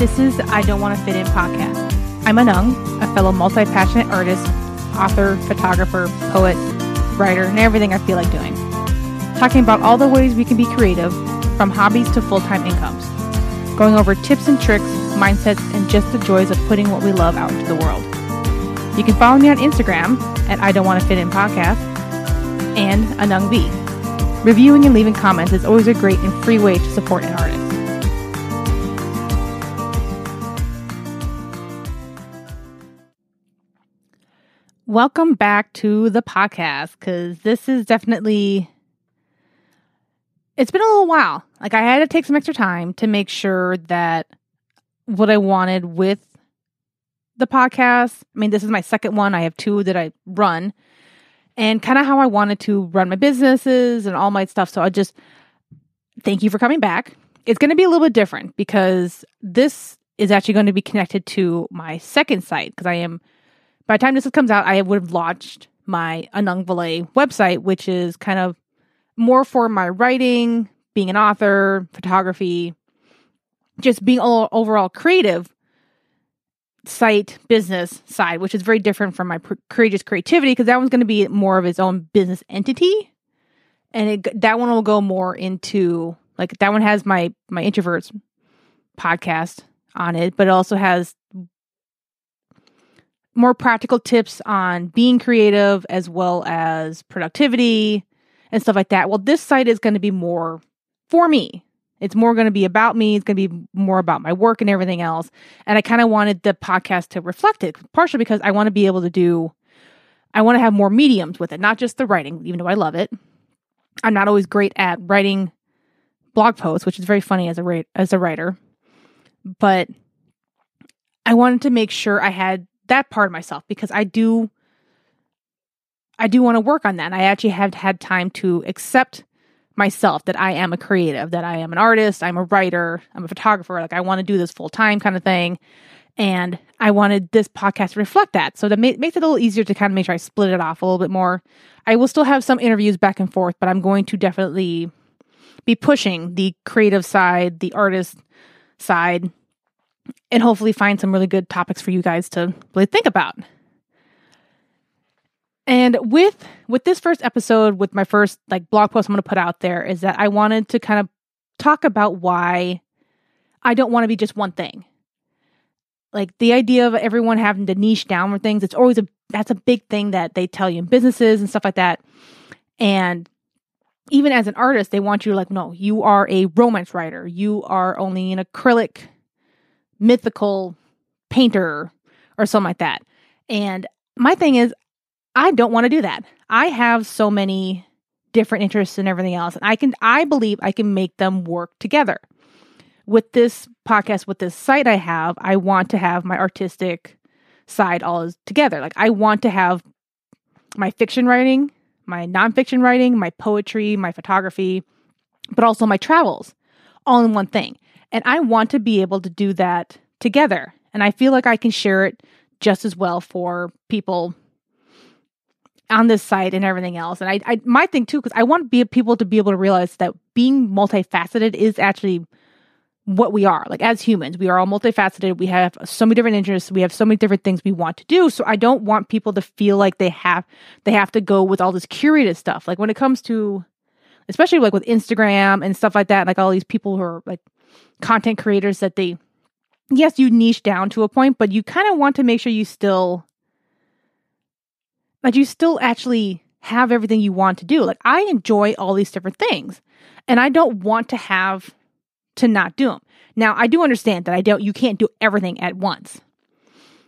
This is I Don't Want to Fit In podcast. I'm Anung, a fellow multi passionate artist, author, photographer, poet, writer, and everything I feel like doing. Talking about all the ways we can be creative, from hobbies to full time incomes. Going over tips and tricks, mindsets, and just the joys of putting what we love out into the world. You can follow me on Instagram at I Don't Want to Fit In podcast and Anung B. Reviewing and leaving comments is always a great and free way to support an artist. Welcome back to the podcast because this is definitely. It's been a little while. Like, I had to take some extra time to make sure that what I wanted with the podcast. I mean, this is my second one. I have two that I run and kind of how I wanted to run my businesses and all my stuff. So I just thank you for coming back. It's going to be a little bit different because this is actually going to be connected to my second site because I am by the time this comes out, I would have launched my Anung Vilay website, which is kind of more for my writing, being an author, photography, just being all overall creative site business side, which is very different from my courageous creativity because that one's going to be more of its own business entity, and it, that one will go more into like that one has my my introverts podcast on it, but it also has more practical tips on being creative as well as productivity and stuff like that. Well, this site is going to be more for me. It's more going to be about me. It's going to be more about my work and everything else. And I kind of wanted the podcast to reflect it, partially because I want to be able to do, I want to have more mediums with it, not just the writing, even though I love it. I'm not always great at writing blog posts, which is very funny as a as a writer, but I wanted to make sure I had that part of myself because I do I do want to work on that. And I actually have had time to accept myself that I am a creative, that I am an artist, I'm a writer, I'm a photographer, like I want to do this full time kind of thing. And I wanted this podcast to reflect that. So that ma- makes it a little easier to kind of make sure I split it off a little bit more. I will still have some interviews back and forth, but I'm going to definitely be pushing the creative side, the artist side, and hopefully find some really good topics for you guys to really think about. And with with this first episode, with my first like blog post I'm going to put out there is that I wanted to kind of talk about why I don't want to be just one thing. Like the idea of everyone having to niche down for things, it's always a that's a big thing that they tell you in businesses and stuff like that. And even as an artist, they want you like, no, you are a romance writer. You are only an acrylic mythical painter or something like that. And my thing is, I don't want to do that. I have so many different interests and everything else, and I can, I believe I can make them work together. With this podcast, with this site I have, I want to have my artistic side all together. Like, I want to have my fiction writing, my nonfiction writing, my poetry, my photography, but also my travels all in one thing. And I want to be able to do that together. And I feel like I can share it just as well for people on this site and everything else. And I, I my thing too, because I want be, people to be able to realize that being multifaceted is actually what we are. Like as humans, we are all multifaceted. We have so many different interests. We have so many different things we want to do. So I don't want people to feel like they have they have to go with all this curated stuff. Like when it comes to, especially like with Instagram and stuff like that, like all these people who are like content creators that they yes, you niche down to a point, but you kind of want to make sure you still like you still actually have everything you want to do. Like I enjoy all these different things and I don't want to have to not do them. Now, I do understand that I don't you can't do everything at once.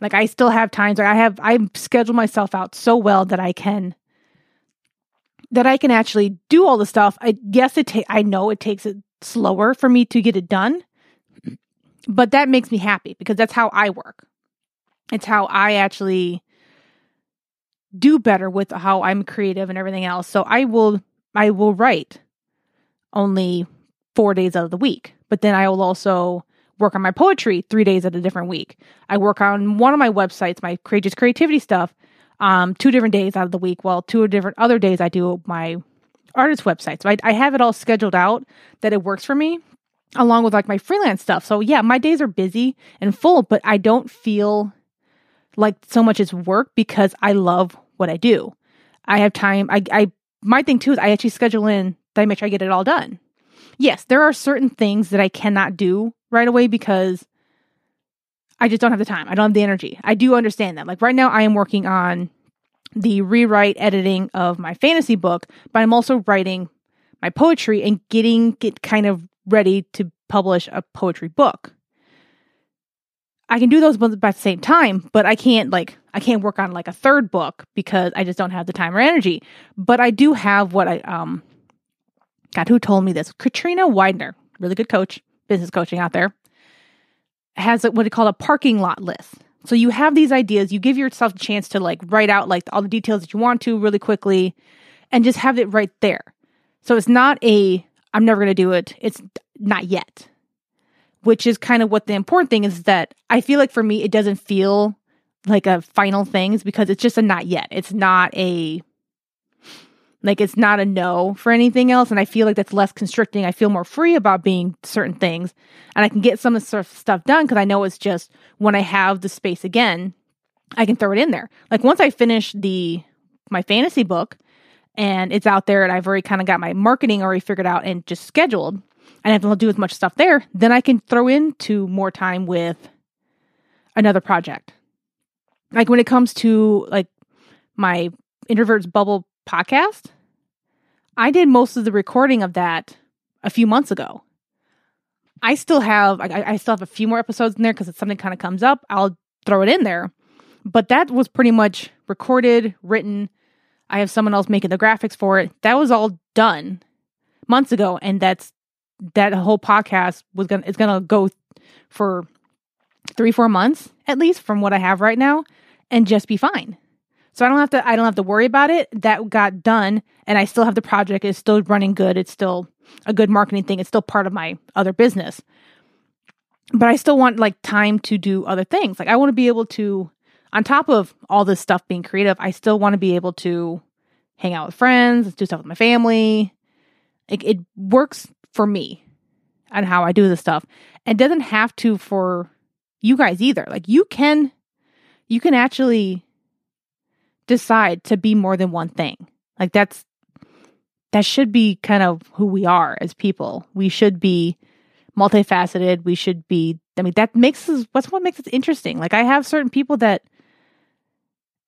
Like I still have times where I have I schedule myself out so well that I can that I can actually do all the stuff. I yes it ta- I know it takes it slower for me to get it done. But that makes me happy because that's how I work. It's how I actually do better with how I'm creative and everything else. So I will I will write only 4 days out of the week. But then I will also work on my poetry 3 days at a different week. I work on one of my websites, my courageous creativity stuff, um two different days out of the week. While two different other days I do my artist website. So I, I have it all scheduled out that it works for me. along with like my freelance stuff. So yeah, my days are busy and full, but I don't feel like so much is work because I love what I do. I have time. I, I, my thing too is I actually schedule in that I make sure I get it all done. Yes, there are certain things that I cannot do right away because I just don't have the time. I don't have the energy. I do understand that. Like right now, I am working on the rewrite editing of my fantasy book, but I'm also writing my poetry and getting it kind of ready to publish a poetry book. I can do those both at the same time, but I can't like I can't work on like a third book because I just don't have the time or energy. But I do have what I um God who told me this? Katrina Widener, really good coach, business coaching out there, has what they call a parking lot list. So you have these ideas, you give yourself a chance to like write out like all the details that you want to really quickly and just have it right there. So it's not a I'm never going to do it. It's not yet. Which is kind of what the important thing is that I feel like for me it doesn't feel like a final thing because it's just a not yet. It's not a like it's not a no for anything else. And I feel like that's less constricting. I feel more free about being certain things. And I can get some of the stuff done because I know it's just when I have the space again, I can throw it in there. Like once I finish the my fantasy book and it's out there and I've already kind of got my marketing already figured out and just scheduled, and I have to do as much stuff there, then I can throw into more time with another project. Like when it comes to like my introverts bubble podcast, I did most of the recording of that a few months ago. I still have I, I still have a few more episodes in there because if something kind of comes up, I'll throw it in there. But that was pretty much recorded, written. I have someone else making the graphics for it. That was all done months ago, and that's that whole podcast was gonna it's gonna go for three four months at least from what I have right now, and just be fine. So I don't have to I don't have to worry about it. That got done and I still have the project. It's still running good. It's still a good marketing thing. It's still part of my other business. But I still want like time to do other things. Like I want to be able to on top of all this stuff being creative, I still want to be able to hang out with friends, do stuff with my family. It, it works for me and how I do this stuff. And doesn't have to for you guys either. Like you can you can actually decide to be more than one thing. Like that's that should be kind of who we are as people. We should be multifaceted. We should be I mean that makes us what's what makes us interesting. Like I have certain people that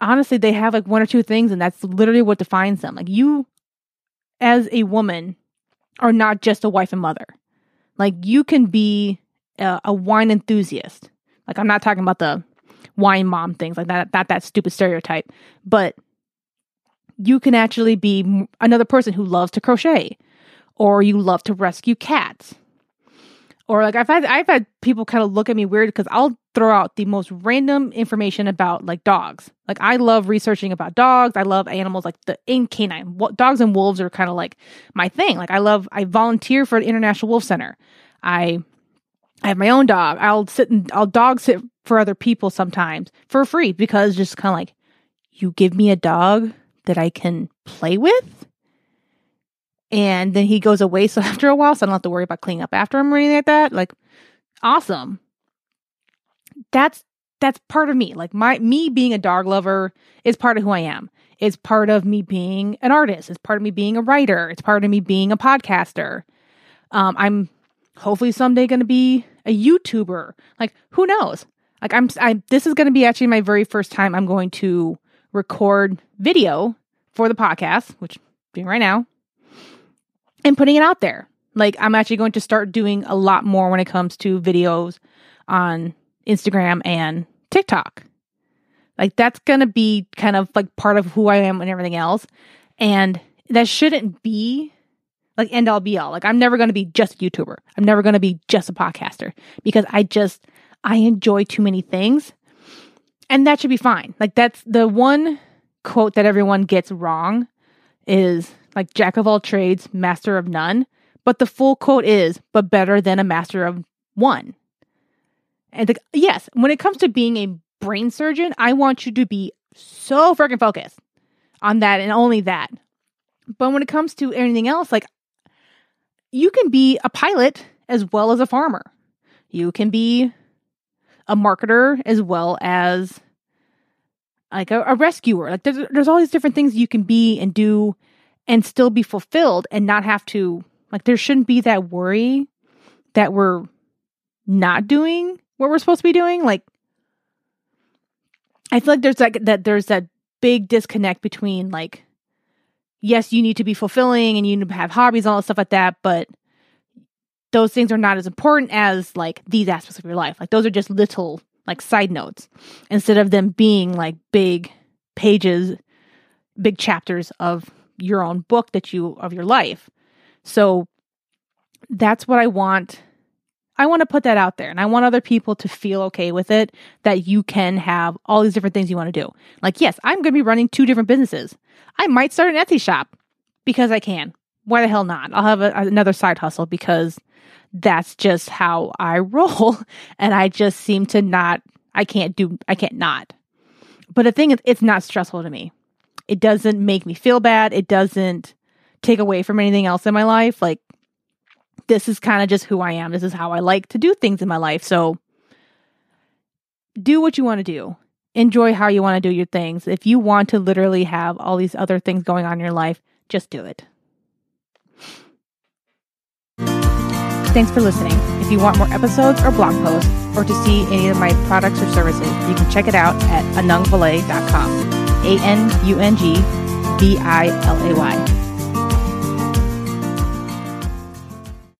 honestly they have like one or two things and that's literally what defines them. Like you as a woman are not just a wife and mother. Like you can be a, a wine enthusiast. Like I'm not talking about the wine mom things like that that that stupid stereotype but you can actually be another person who loves to crochet or you love to rescue cats or like I've had I've had people kind of look at me weird because I'll throw out the most random information about like dogs. Like I love researching about dogs. I love animals like the in canine. Dogs and wolves are kind of like my thing. Like I love I volunteer for the International Wolf Center. I I have my own dog. I'll sit and I'll dog sit for other people sometimes for free because just kind of like, you give me a dog that I can play with. And then he goes away. So after a while, so I don't have to worry about cleaning up after him or anything like that. Like, awesome. That's that's part of me. Like my me being a dog lover is part of who I am. It's part of me being an artist. It's part of me being a writer. It's part of me being a podcaster. Um, I'm hopefully someday going to be a YouTuber. Like who knows? Like I'm I this is going to be actually my very first time I'm going to record video for the podcast, which I'm doing right now, and putting it out there. Like I'm actually going to start doing a lot more when it comes to videos on Instagram and TikTok. Like that's going to be kind of like part of who I am and everything else. And that shouldn't be like end all be all. Like I'm never going to be just a YouTuber. I'm never going to be just a podcaster because I just I enjoy too many things. And that should be fine. Like that's the one quote that everyone gets wrong is like jack of all trades, master of none. But the full quote is, but better than a master of one. And the, yes, when it comes to being a brain surgeon, I want you to be so freaking focused on that and only that. But when it comes to anything else, like you can be a pilot as well as a farmer. You can be a marketer as well as like a, a rescuer. Like there's there's all these different things you can be and do and still be fulfilled and not have to like there shouldn't be that worry that we're not doing what we're supposed to be doing. Like I feel like there's like that there's that big disconnect between like yes, you need to be fulfilling and you need to have hobbies and all that stuff like that, but those things are not as important as like these aspects of your life. Like those are just little like side notes instead of them being like big pages, big chapters of your own book that you of your life. So that's what I want. I want to put that out there and I want other people to feel okay with it that you can have all these different things you want to do. Like, yes, I'm going to be running two different businesses. I might start an Etsy shop because I can. Why the hell not? I'll have a, another side hustle because that's just how I roll. And I just seem to not, I can't do, I can't not. But the thing is, it's not stressful to me. It doesn't make me feel bad. It doesn't take away from anything else in my life. Like, this is kind of just who I am. This is how I like to do things in my life. So, do what you want to do. Enjoy how you want to do your things. If you want to literally have all these other things going on in your life, just do it. Thanks for listening. If you want more episodes or blog posts, or to see any of my products or services, you can check it out at anungvilay.com. A N U N G V I L A Y.